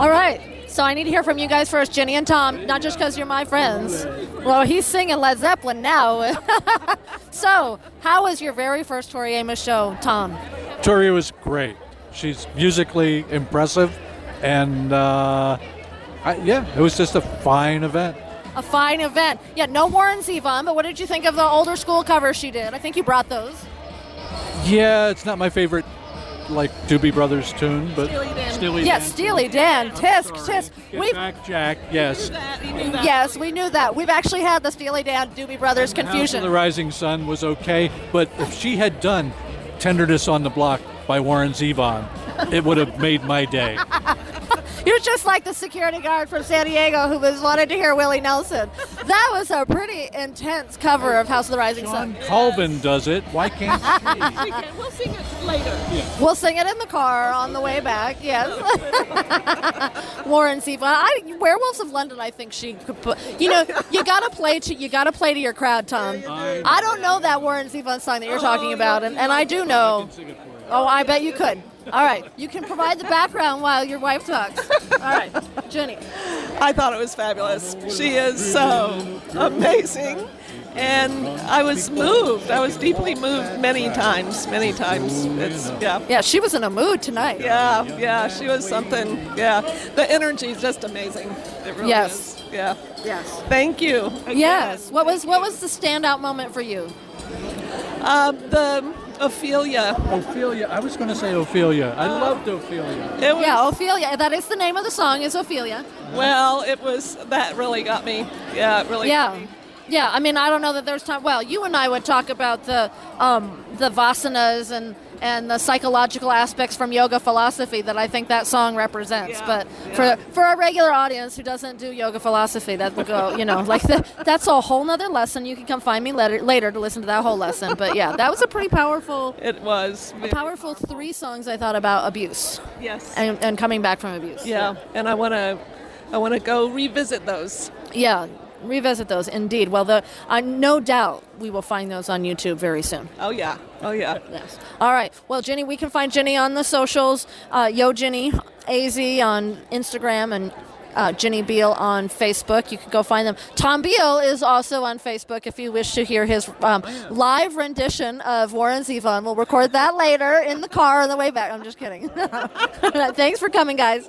All right. So I need to hear from you guys first, Jenny and Tom, not just because you're my friends. Well, he's singing Led Zeppelin now. so, how was your very first Tori Amos show, Tom? Tori was great. She's musically impressive, and uh, I, yeah, it was just a fine event. A fine event. Yeah, no Warren Zevon, but what did you think of the older school covers she did? I think you brought those. Yeah, it's not my favorite, like Doobie Brothers tune, but Steely Yeah, Dan. Steely Dan, Tisk, Tisk. Jack. Yes. yes, we knew that. We've actually had the Steely Dan, Doobie Brothers confusion. the Rising Sun was okay, but if she had done "Tenderness on the Block" by Warren Zevon, it would have made my day. You're just like the security guard from San Diego who was wanted to hear Willie Nelson. That was a pretty intense cover of House of the Rising Sun. Colvin does it. Why can't she? We'll sing it later. We'll sing it in the car on the way back. Yes. Warren Zevon. I, Werewolves of London. I think she could put. You know, you gotta play to you gotta play to your crowd, Tom. I don't know that Warren Zevon song that you're oh, talking about, and, and I do oh, know. Oh, I bet you could. All right, you can provide the background while your wife talks. All right, Jenny. I thought it was fabulous. She is so amazing. And I was moved. I was deeply moved many times, many times. It's yeah. Yeah, she was in a mood tonight. Yeah, yeah, she was something. Yeah. The energy is just amazing. It really Yes. is. Yeah. Yes. Thank you. Yes. What was what was the standout moment for you? Uh, the Ophelia. Ophelia. I was going to say Ophelia. I loved Ophelia. It was, Yeah, Ophelia. That is the name of the song. Is Ophelia. Well, it was that really got me. Yeah, it really got Yeah. me. Yeah, I mean, I don't know that there's time. Well, you and I would talk about the um, the vasanas and and the psychological aspects from yoga philosophy that I think that song represents. Yeah, But yeah. for for a regular audience who doesn't do yoga philosophy, that will go, you know, like the, that's a whole nother lesson. You can come find me later later to listen to that whole lesson. But yeah, that was a pretty powerful It was. powerful three songs I thought about abuse Yes. and, and coming back from abuse. Yeah, and I want to, I want to go revisit those. Yeah, revisit those indeed. Well, the uh, no doubt we will find those on YouTube very soon. Oh yeah, oh yeah. Yes. All right. Well, Jenny, we can find Jenny on the socials. Uh, Yo Jenny Az on Instagram and. Uh, Jenny Beal on Facebook. You can go find them. Tom Beal is also on Facebook if you wish to hear his um, live rendition of Warren Zevon. We'll record that later in the car on the way back. I'm just kidding. Thanks for coming, guys.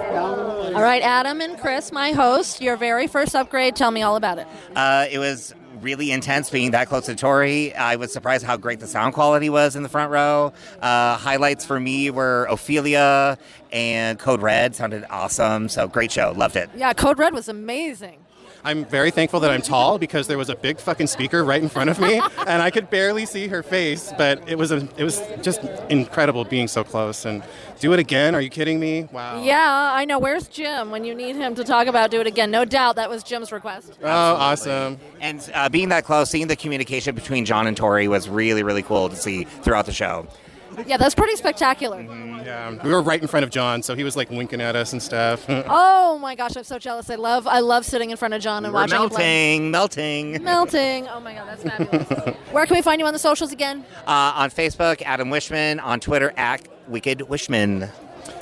All right, Adam and Chris, my host, your very first upgrade. Tell me all about it. Uh, it was really intense being that close to Tori. I was surprised how great the sound quality was in the front row. Uh, highlights for me were Ophelia and Code Red sounded awesome. So great show, loved it. Yeah, Code Red was amazing. I'm very thankful that I'm tall because there was a big fucking speaker right in front of me, and I could barely see her face. But it was a, it was just incredible being so close. And do it again? Are you kidding me? Wow. Yeah, I know. Where's Jim when you need him to talk about Do It Again? No doubt that was Jim's request. Oh, awesome. And uh, being that close, seeing the communication between John and Tori was really, really cool to see throughout the show. Yeah, that's pretty spectacular. Yeah, we were right in front of John, so he was like winking at us and stuff. Oh my gosh, I'm so jealous. I love I love sitting in front of John and We're watching him melting, melting. Melting. Oh my god, that's fabulous. Where can we find you on the socials again? Uh, on Facebook, Adam Wishman. On Twitter, at Wicked Wishman.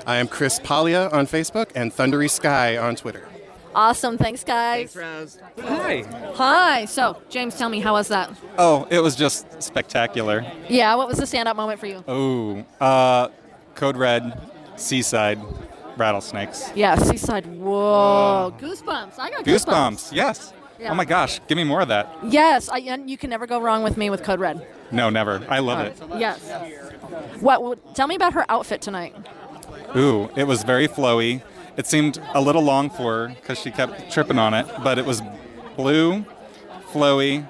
I am Chris Palia on Facebook and Thundery Sky on Twitter. Awesome. Thanks, guys. Rose. Hi. Hi. So, James, tell me how was that? Oh, it was just spectacular. Yeah, what was the standout moment for you? Oh, uh, Code Red, Seaside, Rattlesnakes. Yeah, Seaside. Whoa, goosebumps. I got goosebumps. Goosebumps, yes. Yeah. Oh my gosh, give me more of that. Yes, I, and you can never go wrong with me with Code Red. No, never. I love it. Yes. What, what? Tell me about her outfit tonight. Ooh, it was very flowy. It seemed a little long for her because she kept tripping on it, but it was blue, flowy,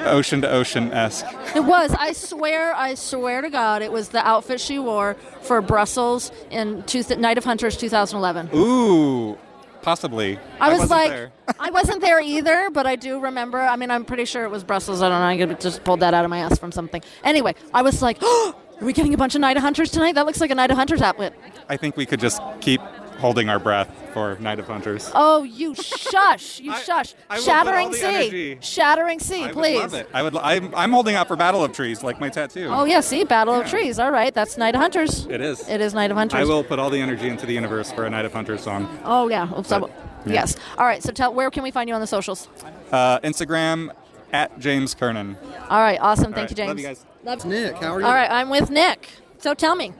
ocean to ocean esque. It was. I swear. I swear to God, it was the outfit she wore for Brussels in two, Night of Hunters 2011. Ooh, possibly. I was wasn't like, there. I wasn't there either, but I do remember. I mean, I'm pretty sure it was Brussels. I don't know. I could just pulled that out of my ass from something. Anyway, I was like, oh, are we getting a bunch of Night of Hunters tonight? That looks like a Night of Hunters outfit. I think we could just keep holding our breath for Night of Hunters. Oh, you shush! You I- shush! I will Shattering sea, energy. shattering sea, I would please. love it. I would. I'm, I'm holding out for Battle of Trees, like my tattoo. Oh yeah, see, Battle of Trees. All right, that's Night of Hunters. It is. It is Night of Hunters. I will put all the energy into the universe for a Night of Hunters song. Oh yeah. Oops, I yeah. Yes. All right. So tell where can we find you on the socials? Uh, Instagram at James Kernan. All right. Awesome. Thank All you, James. love you guys. Love- Nick, how are you? All right. I'm with Nick. So tell me.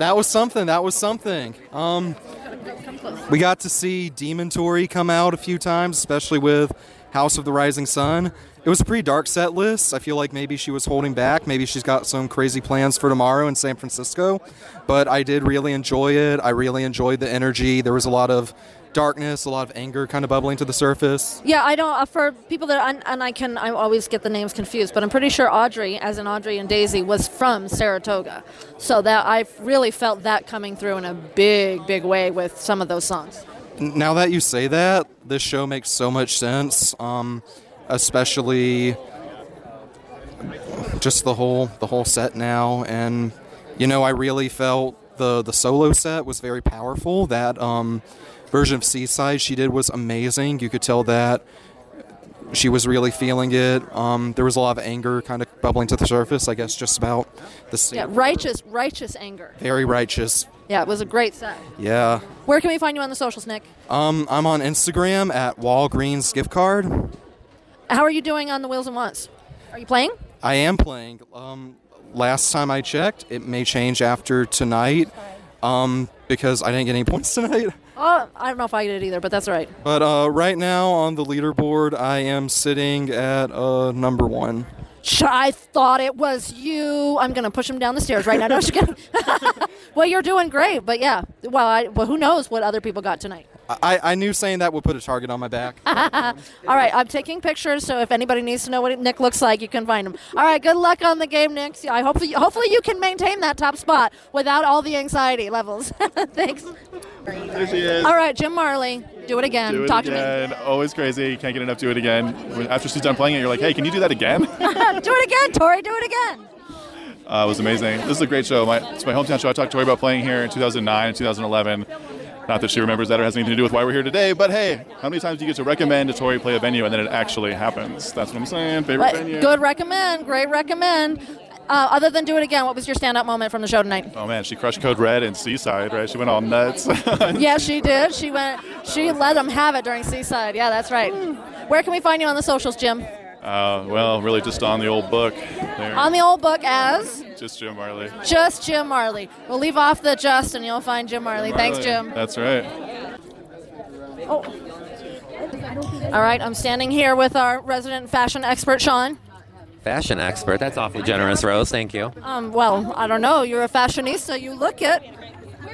That was something. That was something. Um, we got to see Demon Tori come out a few times, especially with House of the Rising Sun. It was a pretty dark set list. I feel like maybe she was holding back. Maybe she's got some crazy plans for tomorrow in San Francisco. But I did really enjoy it. I really enjoyed the energy. There was a lot of darkness, a lot of anger kind of bubbling to the surface. Yeah, I don't. Uh, for people that and, and I can, I always get the names confused, but I'm pretty sure Audrey, as in Audrey and Daisy, was from Saratoga. So that I really felt that coming through in a big, big way with some of those songs. now that you say that, this show makes so much sense. Um, especially just the whole the whole set now, and you know, I really felt the the solo set was very powerful. That um, version of Seaside she did was amazing. You could tell that she was really feeling it. Um, there was a lot of anger kind of bubbling to the surface. I guess just about the scene. Yeah, righteous, righteous anger. Very righteous. Yeah, it was a great set. Yeah. Where can we find you on the socials, Nick? Um, I'm on Instagram at Walgreens gift card. How are you doing on the Wills and Wants? Are you playing? I am playing. Um, last time I checked, it may change after tonight um, because I didn't get any points tonight. Oh, I don't know if I did either, but that's all right. But uh, right now on the leaderboard, I am sitting at uh, number one. Sh- I thought it was you. I'm gonna push him down the stairs right now. No, just kidding. well, you're doing great, but yeah. Well, I, well, who knows what other people got tonight? I, I knew saying that would put a target on my back. All right, I'm taking pictures, so if anybody needs to know what Nick looks like, you can find him. All right, good luck on the game, Nick. See, I hopefully, hopefully you can maintain that top spot without all the anxiety levels. Thanks. There she is. All right, Jim Marley, do it again. Do it Talk again. To me. Always crazy. You can't get enough. Do it again. After she's done playing it, you're like, hey, can you do that again? do it again, Tori. Do it again. Uh, it was amazing. This is a great show. My, it's my hometown show. I talked to Tori about playing here in 2009 and 2011. Not that she remembers that or has anything to do with why we're here today, but hey, how many times do you get to recommend a Tori play a venue and then it actually happens? That's what I'm saying. Favorite venue. good recommend. Great recommend. Uh, other than do it again, what was your standout moment from the show tonight? Oh man, she crushed Code Red and Seaside, right? She went all nuts. yeah, she did. She went. She let them have it during Seaside. Yeah, that's right. Where can we find you on the socials, Jim? Uh, well, really just on the old book. There. On the old book as just Jim Marley. just Jim Marley. We'll leave off the just, and you'll find Jim Marley. Thanks, Marley. Jim. That's right. Oh. All right, I'm standing here with our resident fashion expert, Sean. Fashion expert. That's awfully generous, Rose. Thank you. Um, well, I don't know. You're a fashionista. You look it.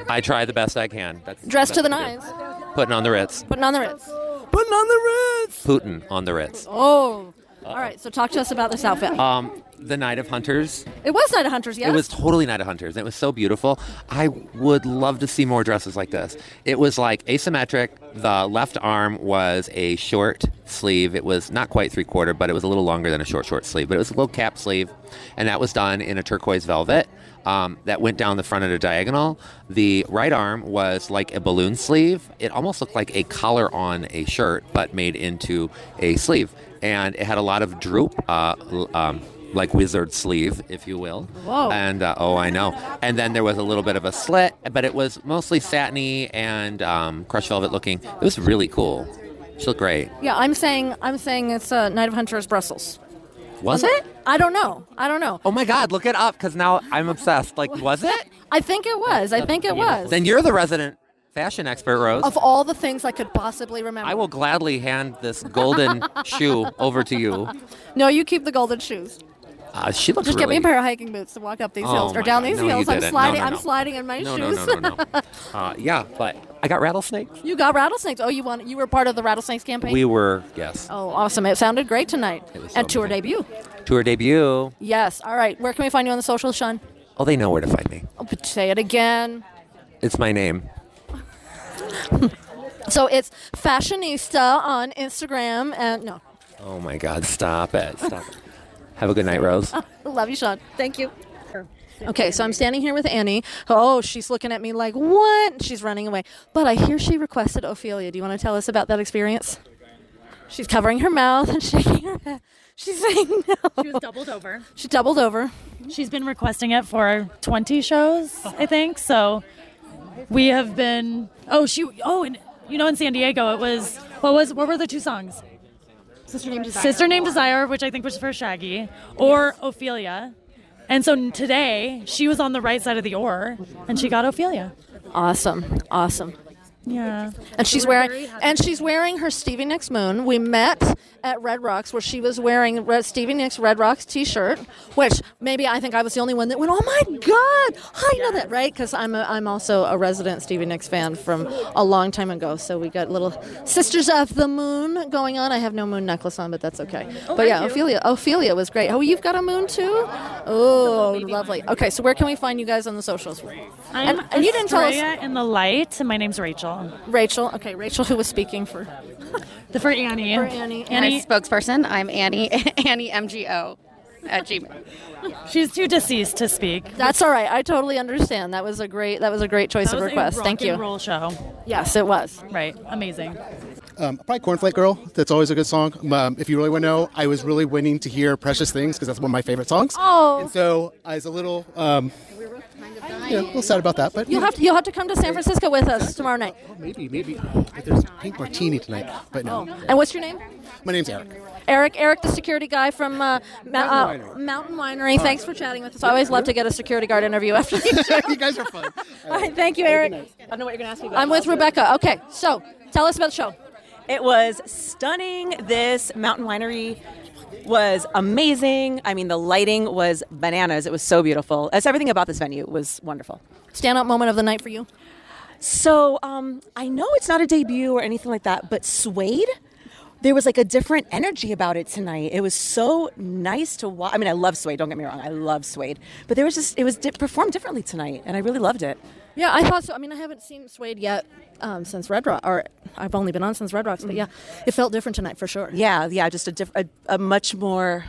I try the best I can. That's Dressed to the that's nines. Putting on the Ritz. Putting on the Ritz. Putting on the Ritz. Putin on the Ritz. Oh. All right, so talk to us about this outfit. Um, the Night of Hunters. it was Night of Hunters, yes? It was totally Night of Hunters. It was so beautiful. I would love to see more dresses like this. It was like asymmetric. The left arm was a short sleeve. It was not quite three quarter, but it was a little longer than a short, short sleeve. But it was a little cap sleeve, and that was done in a turquoise velvet. Um, that went down the front at a diagonal. The right arm was like a balloon sleeve. It almost looked like a collar on a shirt, but made into a sleeve. And it had a lot of droop, uh, um, like wizard sleeve, if you will. Whoa. And uh, oh, I know. And then there was a little bit of a slit, but it was mostly satiny and um, crushed velvet looking. It was really cool. She looked great. Yeah, I'm saying I'm saying it's uh, Night of Hunters Brussels. Was it? I don't know. I don't know. Oh my God! Look it up because now I'm obsessed. Like, was it? I think it was. I think it was. Then you're the resident fashion expert, Rose. of all the things I could possibly remember. I will gladly hand this golden shoe over to you. No, you keep the golden shoes. Uh, she looks Just get me a pair of hiking boots to walk up these Oh hills or down God. these No, hills. I'm didn't. No, sliding. no, I'm sliding in my shoes. no, no, no, no. uh, yeah, but I got rattlesnakes. you got rattlesnakes. Oh, you want? You were part of the rattlesnakes campaign. We were yes. Oh, awesome! It sounded great tonight. It was so and tour debut. Tour debut. Yes. All right. Where can we find you on the socials, Sean? Oh, they know where to find me. Oh, but say it again. It's my name. So it's fashionista on Instagram and no. Oh my God! Stop it! Stop it. Have a good night, Rose. Love you, Sean. Thank you. Okay, so I'm standing here with Annie. Oh, she's looking at me like, what? She's running away. But I hear she requested Ophelia. Do you want to tell us about that experience? She's covering her mouth and shaking her head. She's saying no. She was doubled over. She doubled over. She's been requesting it for 20 shows, I think. So we have been. Oh, she. Oh, and you know, in San Diego, it was. What was? What were the two songs? Sister named Desire. Sister Named Desire, which I think was for Shaggy, or Ophelia. And so today, she was on the right side of the oar, and she got Ophelia. Awesome. Awesome. Yeah. And she's wearing and she's wearing her Stevie Nicks Moon. We met at Red Rocks where she was wearing Red, Stevie Nicks Red Rocks T-shirt, which maybe I think I was the only one that went, "Oh my God, I know that!" Right? Because I'm a, I'm also a resident Stevie Nicks fan from a long time ago. So we got little Sisters of the Moon going on. I have no moon necklace on, but that's okay. but yeah, Ophelia Ophelia was great. Oh, you've got a moon too? Oh, lovely. Okay, so where can we find you guys on the socials? I'm and, and you didn't tell us in the light, and my name's Rachel. Rachel. Okay, Rachel, who was speaking for The for Annie. for Annie. Annie. My spokesperson, I'm Annie, Annie MGO at Gmail. She's too deceased to speak. That's all right. I totally understand. That was a great. That was a great choice That of was request. a Thank rock you. and roll show. Yes, it was. Right. Amazing. Um, probably Cornflake Girl. That's always a good song. Um, if you really want to know, I was really waiting to hear Precious Things because that's one of my favorite songs. Oh. And so I was a little, um, you know, a little sad about that. But You'll have to. You'll have to come to San Francisco with us tomorrow night. maybe, maybe. But there's pink martini tonight. But no. And what's your name? My name's Eric. Eric. Eric, the security guy from uh, Ma- uh, Mountain Winery. Thanks for chatting with us. I always love to get a security guard interview after the show. you guys are fun. All right. Thank you, Eric. I don't know what you're going to ask me about. I'm with Rebecca. Okay. So tell us about the show. It was stunning. This mountain winery was amazing. I mean, the lighting was bananas. It was so beautiful. As everything about this venue was wonderful. Standout moment of the night for you? So, um, I know it's not a debut or anything like that, but Suede, there was like a different energy about it tonight. It was so nice to watch. I mean, I love Suede. Don't get me wrong. I love Suede, but there was just it was di- performed differently tonight, and I really loved it. Yeah, I thought so. I mean, I haven't seen Suede yet um, since Red Rock, or I've only been on since Red Rocks, but yeah, it felt different tonight for sure. Yeah, yeah, just a, diff- a, a much more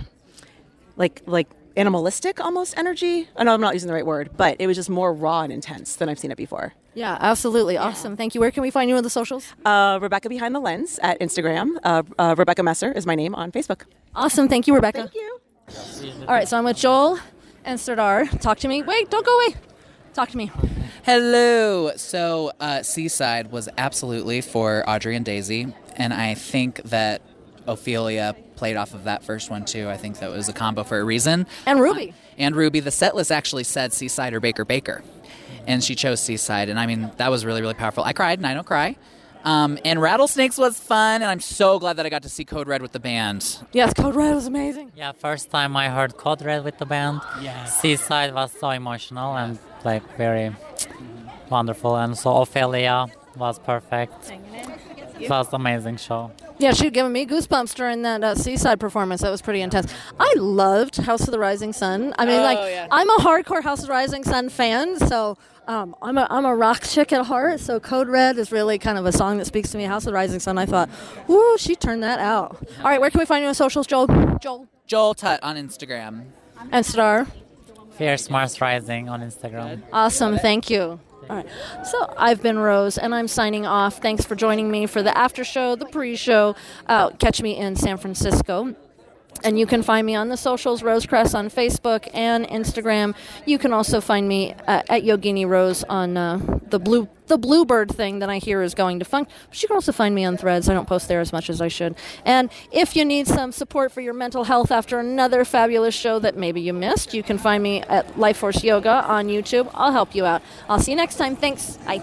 like like animalistic almost energy. I know I'm not using the right word, but it was just more raw and intense than I've seen it before. Yeah, absolutely. Awesome. Thank you. Where can we find you on the socials? Uh, Rebecca Behind the Lens at Instagram. Uh, uh, Rebecca Messer is my name on Facebook. Awesome. Thank you, Rebecca. Thank you. All right, so I'm with Joel and Sardar. Talk to me. Wait, don't go away. Talk to me. Hello. So, uh, Seaside was absolutely for Audrey and Daisy, and I think that Ophelia played off of that first one too. I think that was a combo for a reason. And Ruby. And Ruby. The set list actually said Seaside or Baker Baker, and she chose Seaside, and I mean that was really really powerful. I cried, and I don't cry. Um, and Rattlesnakes was fun, and I'm so glad that I got to see Code Red with the band. Yes, Code Red was amazing. Yeah, first time I heard Code Red with the band. Yeah. Seaside was so emotional and like very wonderful, and so Ophelia was perfect. It was amazing show. Yeah, she had given me goosebumps during that uh, Seaside performance. That was pretty intense. I loved House of the Rising Sun. I mean, Oh, like, yeah. I'm a hardcore House of the Rising Sun fan, so um, I'm, a, I'm a rock chick at heart. So Code Red is really kind of a song that speaks to me. House of the Rising Sun, I thought, woo, she turned that out. All right, where can we find you on socials, Joel? Joel. Joel Tut on Instagram. And Star. Fierce Mars Rising on Instagram. Awesome, thank you. All right. So I've been Rose, and I'm signing off. Thanks for joining me for the after show, the pre-show. Uh, catch me in San Francisco. And you can find me on the socials, Rose Cress on Facebook and Instagram. You can also find me uh, at Yogini Rose on uh, the blue the Bluebird thing that I hear is going to funk. But you can also find me on Threads. I don't post there as much as I should. And if you need some support for your mental health after another fabulous show that maybe you missed, you can find me at Life Force Yoga on YouTube. I'll help you out. I'll see you next time. Thanks. Bye.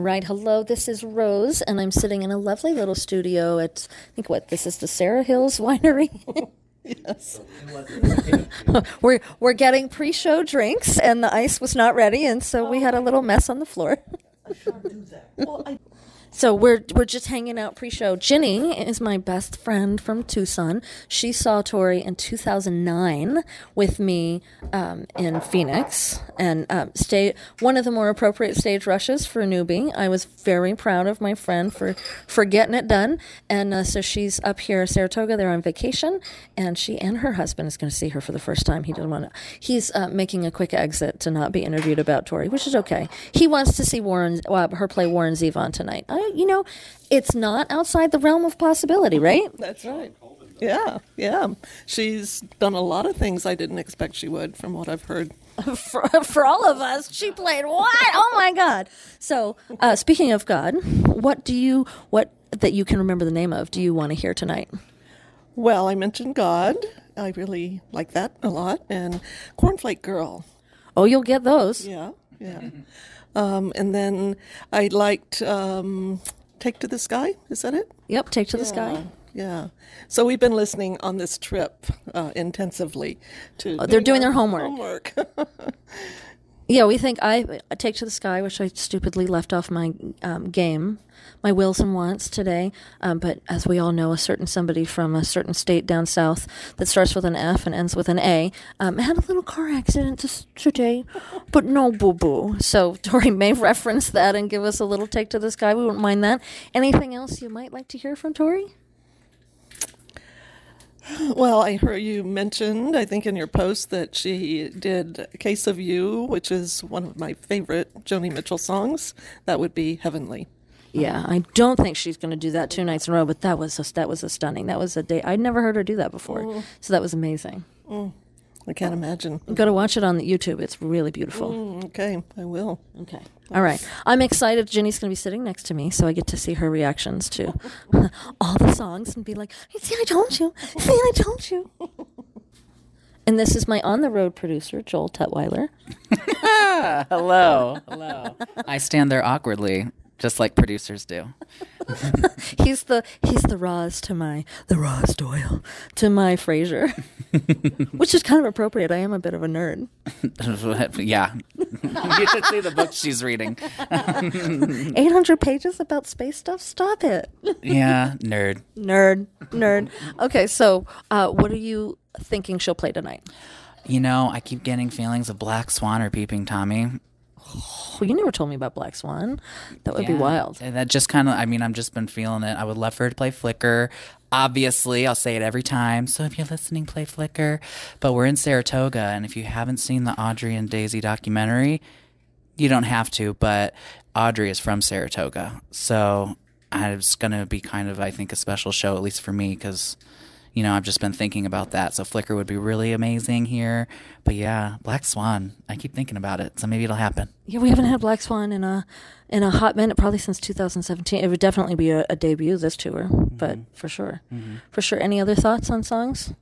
All right, hello. This is Rose, and I'm sitting in a lovely little studio at I think what this is the Sarah Hills Winery. yes. we're we're getting pre-show drinks, and the ice was not ready, and so we had a little mess on the floor. So we're we're just hanging out pre-show. Ginny is my best friend from Tucson. She saw Tori in 2009 with me um, in Phoenix, and um, stay one of the more appropriate stage rushes for a newbie. I was very proud of my friend for for getting it done, and uh, so she's up here, at Saratoga. They're on vacation, and she and her husband is going to see her for the first time. He didn't want to. He's uh, making a quick exit to not be interviewed about Tori, which is okay. He wants to see Warren uh, her play Warren Zevon tonight. I, you know, it's not outside the realm of possibility, right? That's right. Yeah, yeah. She's done a lot of things I didn't expect she would, from what I've heard. for, for all of us, she played what? Oh my God! So, uh, speaking of God, what do you what that you can remember the name of? Do you want to hear tonight? Well, I mentioned God. I really like that a lot. And Cornflake Girl. Oh, you'll get those. Yeah, yeah. Um, and then I liked um, Take to the Sky. Is that it? Yep, Take to the Sky. Yeah. So we've been listening on this trip uh, intensively to. Oh, they're doing their homework. Homework. Yeah, we think I I take to the sky, which I stupidly left off my um, game, my wills and wants today. Um, but as we all know, a certain somebody from a certain state down south that starts with an F and ends with an A um, had a little car accident this, today, but no boo boo. So Tori may reference that and give us a little take to the sky. We wouldn't mind that. Anything else you might like to hear from Tori? Well, I heard you mentioned, I think in your post, that she did Case of You, which is one of my favorite Joni Mitchell songs. That would be Heavenly. Yeah, I don't think she's going to do that two nights in a row, but that was a, that was a stunning. That was a day I'd never heard her do that before, Mm. so that was amazing. Mm, I can't imagine. Go to watch it on the YouTube. It's really beautiful. Mm, okay, I will. Okay. All right. I'm excited. Jenny's going to be sitting next to me, so I get to see her reactions to all songs and be like, "See, I told you. See, I told you." and this is my on the road producer, Joel Tutweiler. hello, hello. I stand there awkwardly, just like producers do. he's the he's the Roz to my the Roz Doyle to my Frasier, which is kind of appropriate. I am a bit of a nerd. yeah, you should see the book she's reading. 800 pages about space stuff. Stop it. yeah, nerd. Nerd, nerd. Okay, so uh, what are you thinking she'll play tonight? You know, I keep getting feelings of Black Swan or Peeping Tommy. Well, you never told me about Black Swan. That would be wild. And That just kind of, I mean, I've just been feeling it. I would love for her to play Flicker. Obviously, I'll say it every time. So if you're listening, play Flicker. But we're in Saratoga, and if you haven't seen the Audrey and Daisy documentary, you don't have to. But Audrey is from Saratoga, so it's going to be kind of, I think, a special show, at least for me, because you know I've just been thinking about that. So Flicker would be really amazing here. But yeah, Black Swan. I keep thinking about it, so maybe it'll happen. Yeah, we haven't had Black Swan in a in a hot minute, probably since 2017. It would definitely be a, a debut this tour, but for sure, Mhm. for sure. Any other thoughts on songs?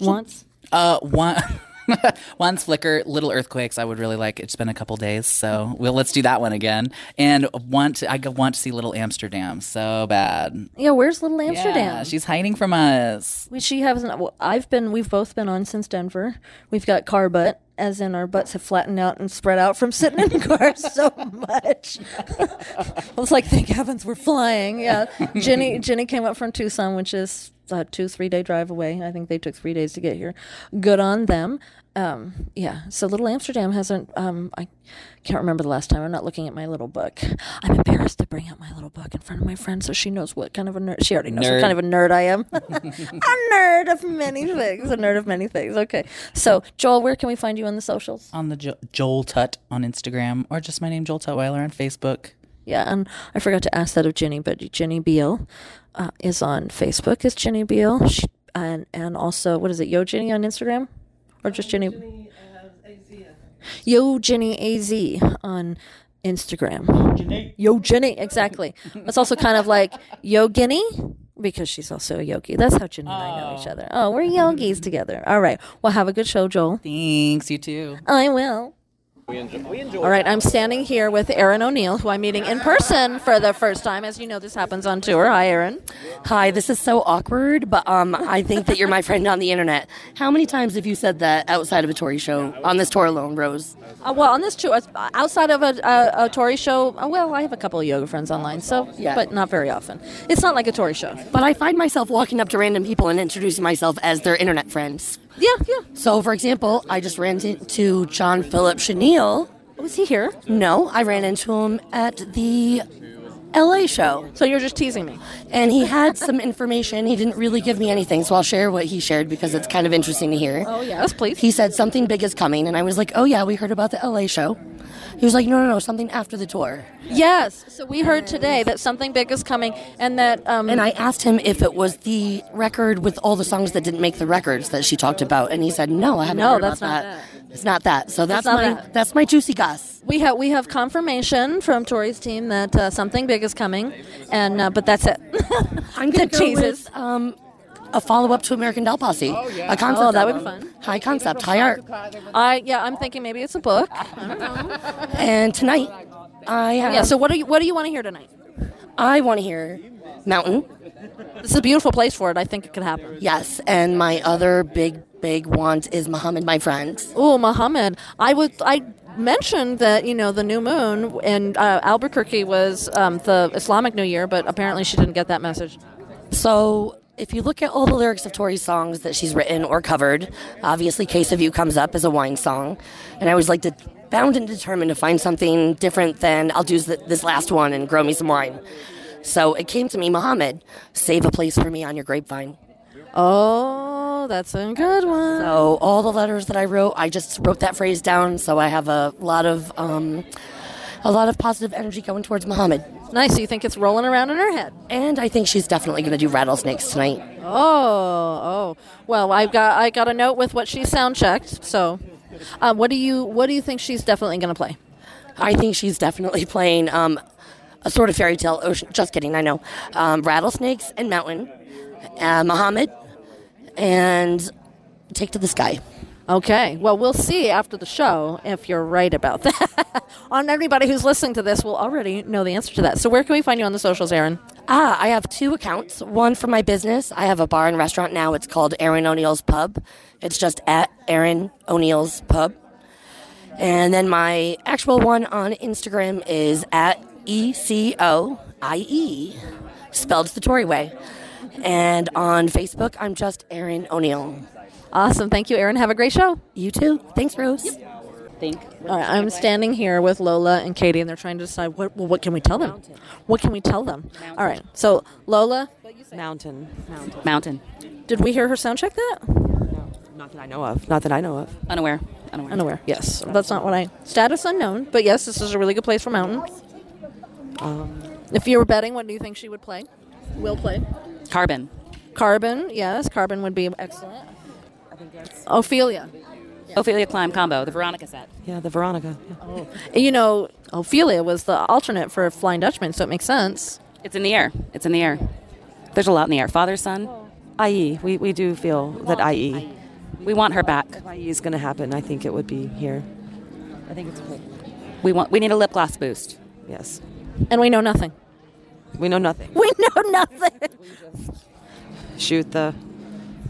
Once. Uh, one. One's Flicker, Little Earthquakes. I would really like. It's been a couple days, so we'll let's do that one again. And want to, I want to see Little Amsterdam so bad. Yeah, where's Little Amsterdam? Yeah, she's hiding from us. We, she hasn't. Well, I've been. We've both been on since Denver. We've got car butt, as in our butts have flattened out and spread out from sitting in cars so much. it's like thank heavens we're flying. Yeah, Jenny. Jenny came up from Tucson, which is a two three day drive away. I think they took three days to get here. Good on them. Um, yeah. So Little Amsterdam hasn't. Um, I can't remember the last time. I'm not looking at my little book. I'm embarrassed to bring out my little book in front of my friend, so she knows what kind of a nerd. She already knows Nerd. what kind of a nerd I am. a nerd of many things. A nerd of many things. Okay. So Joel, where can we find you on the socials? On the jo- Joel Tut on Instagram, or just my name Joel Tutweiler on Facebook. Yeah, and I forgot to ask that of Ginny, but Ginny Beal uh, is on Facebook. Is Jenny Beal, she, and and also what is it? Yo Jenny on Instagram, or just Ginny? Yo Jenny Az on Instagram. Yo Jenny, exactly. That's also kind of like Yo Guinea because she's also a yogi. That's how Ginny and I know each other. Oh, we're yogis together. All right. Well, have a good show, Joel. Thanks, you too. I will. We enjoy. We enjoy. All right, I'm standing here with Erin O'Neill, who I'm meeting in person for the first time. As you know, this happens on tour. Hi, Erin. Hi, this is so awkward, but um, I think that you're my friend on the internet. How many times have you said that outside of a Tori show on this tour alone, Rose? Uh, well, on this tour, uh, outside of a, a, a Tori show, uh, well, I have a couple of yoga friends online, so Yeah. but not very often. It's not like a Tori show. But I find myself walking up to random people and introducing myself as their internet friends. Yeah, yeah. So, for example, I just ran into John Philip Shenale. Was he here? No, I ran into him at the LA show. So you're just teasing me. And he had some information. He didn't really give me anything, so I'll share what he shared because it's kind of interesting to hear. Oh, yes, please. He said something big is coming, and I was like, oh, yeah, we heard about the LA show. He was like, no, no, no, something after the tour. Yes. So we heard today that something big is coming, and that. Um, And I asked him if it was the record with all the songs that didn't make the records that she talked about, and he said, no, I haven't that. No, heard that's about not that. It's not that. So That's that's, not my that. that's my juicy goss. We have we have confirmation from Tori's team that uh, something big is coming, and uh, but that's it. I'm gonna go teases. with um, a follow up to American Doll Posse. A concept. Oh, that would be album. High concept, high art. I yeah, I'm thinking maybe it's a book. I don't know. And tonight, I have. Yeah. So what do you what do you want to hear tonight? I want to hear Mountain. This is a beautiful place for it. I think it could happen. Yes, and my other big, big want is Muhammad, my friend. Oh, Muhammad. I would. I mentioned that you know the new moon in uh, Albuquerque was um, the Islamic New Year, but apparently she didn't get that message. So, if you look at all the lyrics of Tori's songs that she's written or covered, obviously "Case of You" comes up as a wine song, and I was like, de- bound and determined to find something different than I'll do this last one and grow me some wine. So it came to me, Muhammad, save a place for me on your grapevine. Oh, that's a good one. So all the letters that I wrote, I just wrote that phrase down. So I have a lot of um, a lot of positive energy going towards Muhammad. Nice. So you think it's rolling around in her head? And I think she's definitely going to do rattlesnakes tonight. Oh, oh. Well, I've got I got a note with what she sound checked. So, um, what do you what do you think she's definitely going to play? I think she's definitely playing um, a sort of fairy tale ocean. Just kidding, I know. Um, rattlesnakes and mountain, uh, Muhammad, and take to the sky. Okay. Well, we'll see after the show if you're right about that. on everybody who's listening to this will already know the answer to that. So, where can we find you on the socials, Erin? Ah, I have two accounts. One for my business. I have a bar and restaurant now. It's called Erin O'Neill's Pub. It's just at Erin O'Neill's Pub. And then my actual one on Instagram is at E C O I E, spelled the Tori way. And on Facebook, I'm just Erin O'Neill. Awesome. Thank you, Erin. Have a great show. You too. Thanks, Rose. Think. All right, I'm standing here with Lola and Katie, and they're trying to decide what well, what can we tell them. What can we tell them? All right. So Lola, Mountain. Mountain. Mountain. did we hear her sound check that? Not that I know of. Not that I know of. Unaware. Unaware. Unaware. Yes, that's not what I. Status unknown, but yes, this is a really good place for Mountain. Um, If you were betting, what do you think she would play? Will play. Carbon. Carbon. Yes, Carbon would be excellent. Ophelia. Ophelia Climb combo, the Veronica set. yeah, the Veronica. Yeah. Oh. You know, Ophelia was the alternate for Flying Dutchman, so it makes sense. It's in the air. It's in the air. There's a lot in the air. Father, son. IE. We, we do feel that IE. We want her back. If IE is going to happen, I think it would be here. I think it's cool. We want. We need a lip gloss boost. Yes. And we know nothing. We know nothing. We know nothing. Shoot the.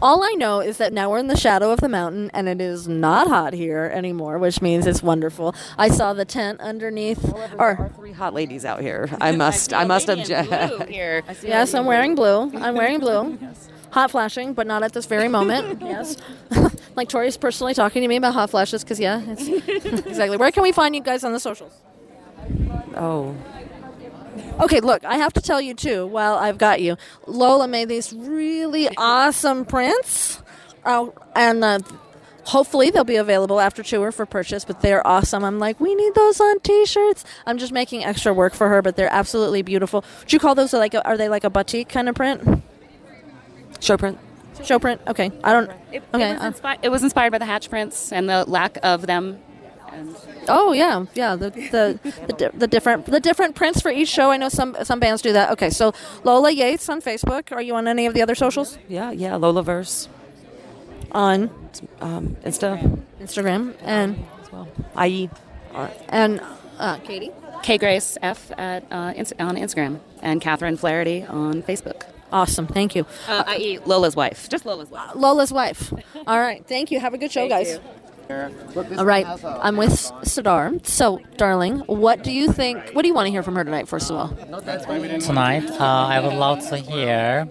All I know is that now we're in the shadow of the mountain and it is not hot here anymore, which means it's wonderful. I saw the tent underneath. Or three hot ladies out here. I must. I, must object. Here. yes, I'm wearing blue. I'm wearing blue. Hot flashing, but not at this very moment. yes. like Tori's personally talking to me about hot flashes because yeah, it's exactly. Where can we find you guys on the socials? Oh. Okay, look, I have to tell you too. While I've got you, Lola made these really awesome prints, uh, and uh, hopefully they'll be available after tour for purchase, but they're awesome. I'm like, we need those on t-shirts. I'm just making extra work for her, but they're absolutely beautiful. Would you call those like a, are they like a batik kind of print? Show print. Show print. Okay. I don't It, Okay. it, was uh, inspi- it was inspired by the hatch prints and the lack of them. Oh yeah, yeah. The the, the di- the different the different prints for each show. I know some some bands do that. Okay, so Lola Yates on Facebook. Are you on any of the other socials? Yeah, yeah. Lola Verse On um, Insta, Instagram and as well. IE. and uh, Katie. K Grace F at uh, ins- on Instagram and Catherine Flaherty on Facebook. Awesome. Thank you. Uh, i.e. Lola's wife. Just Lola's wife. Lola's wife. All right. Thank you. Have a good show, guys. All right. I'm with Serdar. So, darling, what do you think? What do you want to hear from her tonight? First of all. Tonight, uh, I would love to hear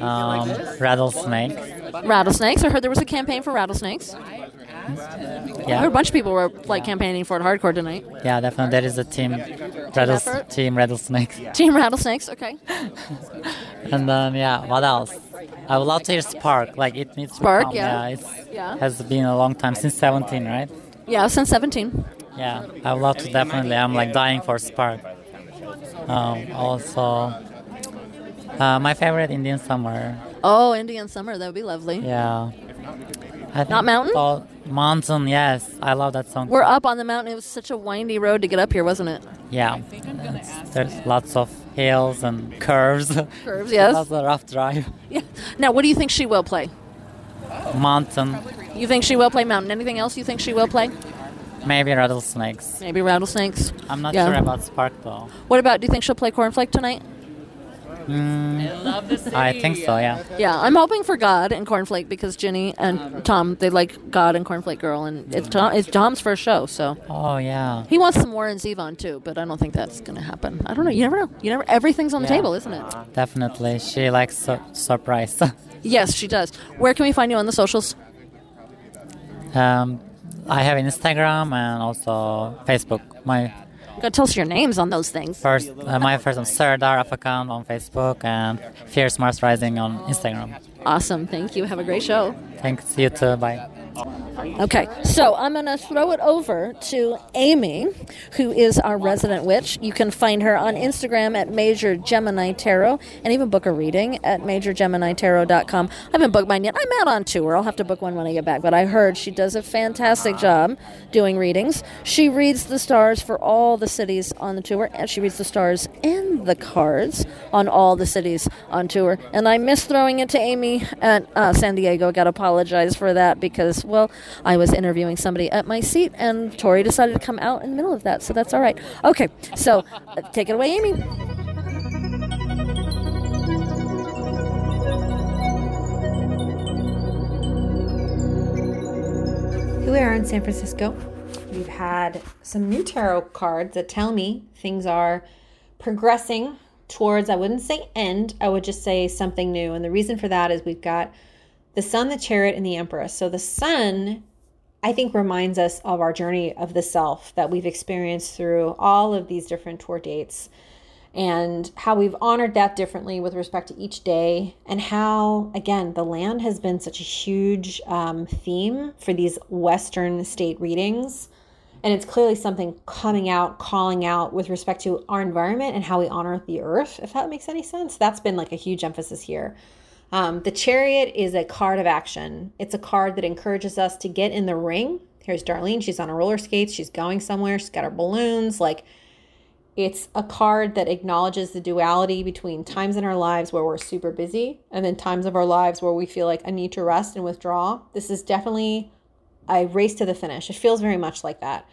um, Rattlesnake. Rattlesnakes. I heard there was a campaign for rattlesnakes. Yeah. I heard a bunch of people were like campaigning for it hardcore tonight. Yeah, definitely. There is a team, Rattles, effort? team Rattlesnake. Team Rattlesnakes. Okay. And then yeah, what else? I would love to hear Spark. Like it needs to Spark, come. yeah. it's Yeah. has been a long time since 17, right? Yeah, since 17. Yeah, I would love to definitely. I'm like dying for Spark. Um, also, uh, my favorite Indian summer. Oh, Indian summer. That would be lovely. Yeah. I Not Mountain? called- Mountain, yes. I love that song. We're up on the mountain. It was such a windy road to get up here, wasn't it? Yeah. It's- there's lots of hills and curves. Curves, yes. That's a rough drive. Yeah. Now, what do you think she will play? Mountain, You think she will play mountain? Anything else you think she will play? maybe rattlesnakes. Maybe rattlesnakes. I'm not Yeah. sure about Spark though. What about? Do you think she'll play cornflake tonight? Mm, I think so, yeah. Yeah, I'm hoping for God and cornflake because Ginny and Tom they like God and cornflake girl, and it's Tom, it's Tom's first show, so Oh, yeah. he wants some Warren Zevon too, but I don't think that's gonna happen. I don't know. You never know. You never. Everything's on the Yeah. table, isn't it? Definitely. She likes su- surprise. Yes, she does. Where can we find you on the socials? um, I have Instagram and also Facebook. My Gotta tell us your names on those things. first, uh, my first name Serdar account on Facebook and Fierce Mars Rising on Instagram. Awesome. Thank you. Have a great show. Thanks. You too. Bye. Okay, so I'm going to throw it over to Amy, who is our resident witch. You can find her on Instagram at Major Gemini Tarot and even book a reading at MajorGeminiTarot.com. I haven't booked mine yet. I'm out on tour. I'll have to book one when I get back, but I heard she does a fantastic job doing readings. She reads the stars for all the cities on the tour, and she reads the stars and the cards on all the cities on tour. And I miss throwing it to Amy at uh, San Diego. I Got to apologize for that because, well, I was interviewing somebody at my seat, and Tori decided to come out in the middle of that, so that's all right. Okay, so uh, take it away, Amy. Here we are in San Francisco. We've had some new tarot cards that tell me things are progressing towards, I wouldn't say end, I would just say something new. And the reason for that is we've got the Sun, the Chariot, and the Empress. So the Sun, I think, reminds us of our journey of the self that we've experienced through all of these different tour dates and how we've honored that differently with respect to each day, and how, again, the land has been such a huge um, theme for these Western state readings. And it's clearly something coming out, calling out with respect to our environment and how we honor the earth, if that makes any sense. That's been like a huge emphasis here. Um, the chariot is a card of action. It's a card that encourages us to get in the ring. Here's Darlene. She's on her roller skates. She's going somewhere. She's got her balloons. Like, it's a card that acknowledges the duality between times in our lives where we're super busy and then times of our lives where we feel like I need to rest and withdraw. This is definitely a race to the finish. It feels very much like that.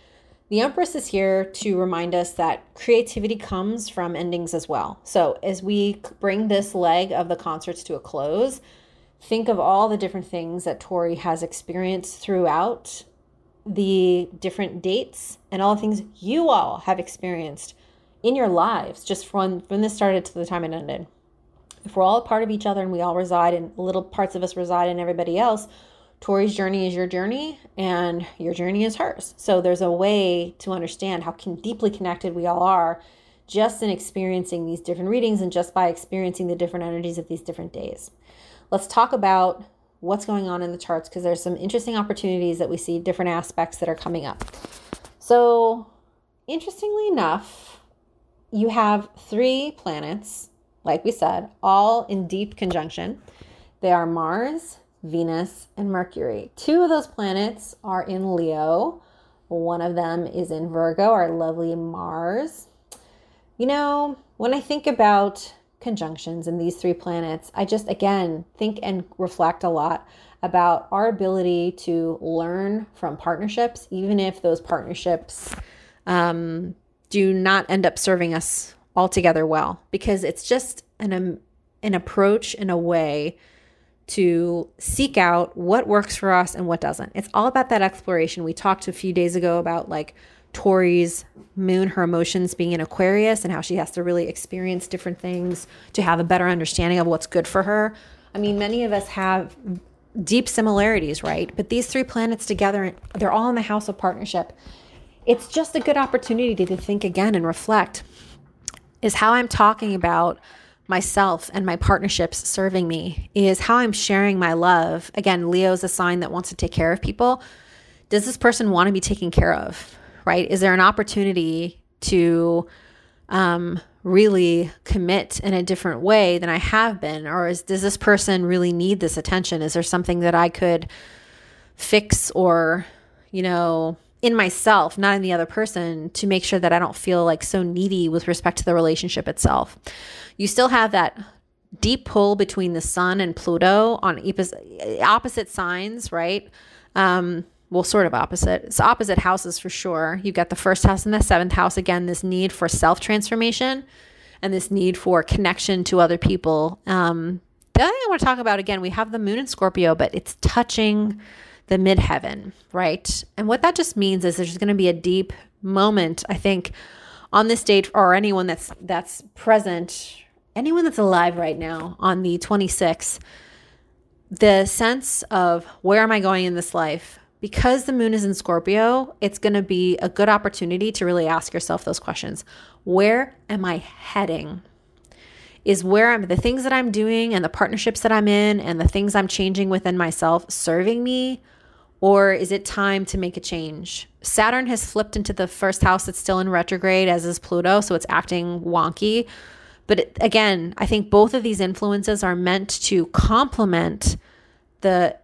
The Empress is here to remind us that creativity comes from endings as well. So, as we bring this leg of the concerts to a close, think of all the different things that Tori has experienced throughout the different dates and all the things you all have experienced in your lives just from when this started to the time it ended. If we're all a part of each other and we all reside in little parts of us reside in everybody else, Tori's journey is your journey and your journey is hers. So there's a way to understand how can, deeply connected we all are just in experiencing these different readings and just by experiencing the different energies of these different days. Let's talk about what's going on in the charts because there's some interesting opportunities that we see, different aspects that are coming up. So, interestingly enough, you have three planets, like we said, all in deep conjunction. They are Mars, Venus, and Mercury. Two of those planets are in Leo. One of them is in Virgo, our lovely Mars. You know, when I think about conjunctions in these three planets, I just again think and reflect a lot about our ability to learn from partnerships, even if those partnerships um, do not end up serving us altogether well, because it's just an um, an approach in a way to seek out what works for us and what doesn't. It's all about that exploration. We talked a few days ago about like Tori's moon, her emotions being in Aquarius, and how she has to really experience different things to have a better understanding of what's good for her. I mean, many of us have deep similarities, right? But these three planets together, they're all in the house of partnership. It's just a good opportunity to think again and reflect. Is how I'm talking about myself and my partnerships serving me? Is how I'm sharing my love? Again, Leo's a sign that wants to take care of people. Does this person want to be taken care of? Right? Is there an opportunity to um, really commit in a different way than I have been? Or is, does this person really need this attention? Is there something that I could fix or, you know, in myself, not in the other person, to make sure that I don't feel like so needy with respect to the relationship itself? You still have that deep pull between the sun and Pluto on opposite signs, right? Um, well, sort of opposite. It's opposite houses for sure. You've got the first house and the seventh house. Again, this need for self transformation and this need for connection to other people. Um, the other thing I want to talk about again, we have the moon in Scorpio, but it's touching the midheaven, right? And what that just means is there's going to be a deep moment, I think, on this date, or anyone that's that's present, anyone that's alive right now on the 26th. The sense of where am I going in this life? because the moon is in Scorpio, it's going to be a good opportunity to really ask yourself those questions. Where am I heading? Is where I'm the things that I'm doing and the partnerships that I'm in and the things I'm changing within myself serving me? Or is it time to make a change? Saturn has flipped into the first house that's still in retrograde, as is Pluto, so it's acting wonky. But again, I think both of these influences are meant to complement the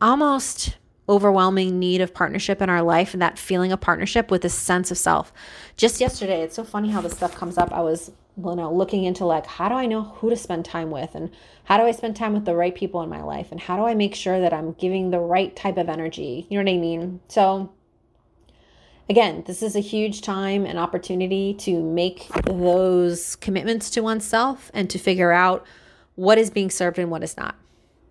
almost overwhelming need of partnership in our life and that feeling of partnership with a sense of self. Just yesterday, it's so funny how this stuff comes up. I was you know looking into like how do I know who to spend time with and how do I spend time with the right people in my life and how do I make sure that I'm giving the right type of energy. You know what I mean? So again, this is a huge time and opportunity to make those commitments to oneself and to figure out what is being served and what is not.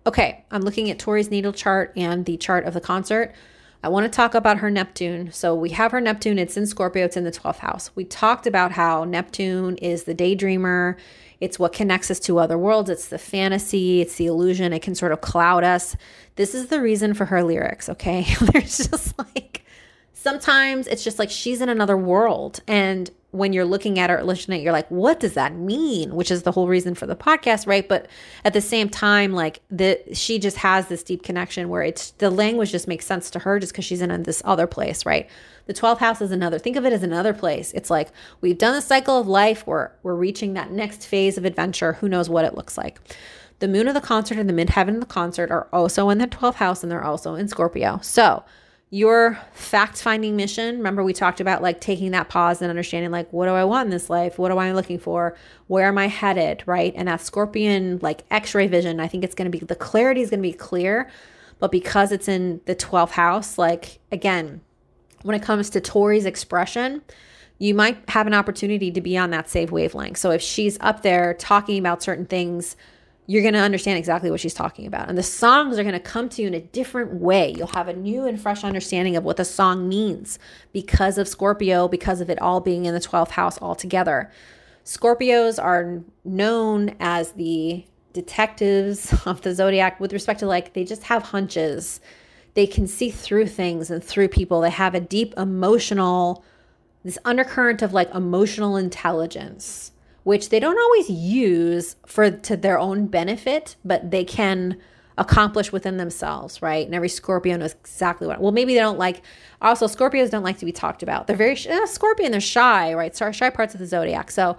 Okay, I'm looking at Tori's natal chart and the chart of the concert. I want to talk about her Neptune. So we have her Neptune, it's in Scorpio, it's in the 12th house. We talked about how Neptune is the daydreamer, it's what connects us to other worlds, it's the fantasy, it's the illusion, it can sort of cloud us. This is the reason for her lyrics, okay? There's just like sometimes it's just like she's in another world. And when you're looking at her listening you're like what does that mean? Which is the whole reason for the podcast right? But at the same time like the she just has this deep connection where it's the language just makes sense to her just because she's in this other place right? The 12th house is another think of it as another place. It's like we've done the cycle of life we're we're reaching that next phase of adventure who knows what it looks like. The moon of the concert and the midheaven of the concert are also in the 12th house and they're also in scorpio. So your fact finding mission remember we talked about like taking that pause and understanding like what do i want in this life? What am i looking for? Where am i headed? Right? And that scorpion like x-ray vision i think it's going to be the clarity is going to be clear. But because it's in the 12th house like again when it comes to tori's expression you might have an opportunity to be on that same wavelength. So if she's up there talking about certain things you're going to understand exactly what she's talking about. And the songs are going to come to you in a different way. You'll have a new and fresh understanding of what the song means because of Scorpio, because of it all being in the 12th house altogether. Scorpios are known as the detectives of the zodiac with respect to like, they just have hunches. They can see through things and through people. They have a deep emotional, this undercurrent of like emotional intelligence which they don't always use for to their own benefit, but they can accomplish within themselves, right? And every Scorpio knows exactly what. Well, maybe they don't like. Also, Scorpios don't like to be talked about. They're very uh, Scorpion. They're shy, right? So shy parts of the zodiac. So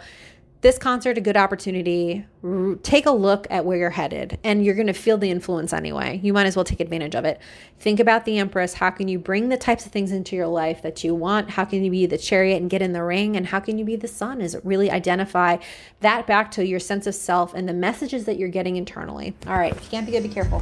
this concert a good opportunity. R- take a look at where you're headed and you're going to feel the influence anyway. You might as well take advantage of it. Think about the empress. How can you bring the types of things into your life that you want? How can you be the chariot and get in the ring? And how can you be the sun is it really identify that back to your sense of self and the messages that you're getting internally. All right if you can't be good be careful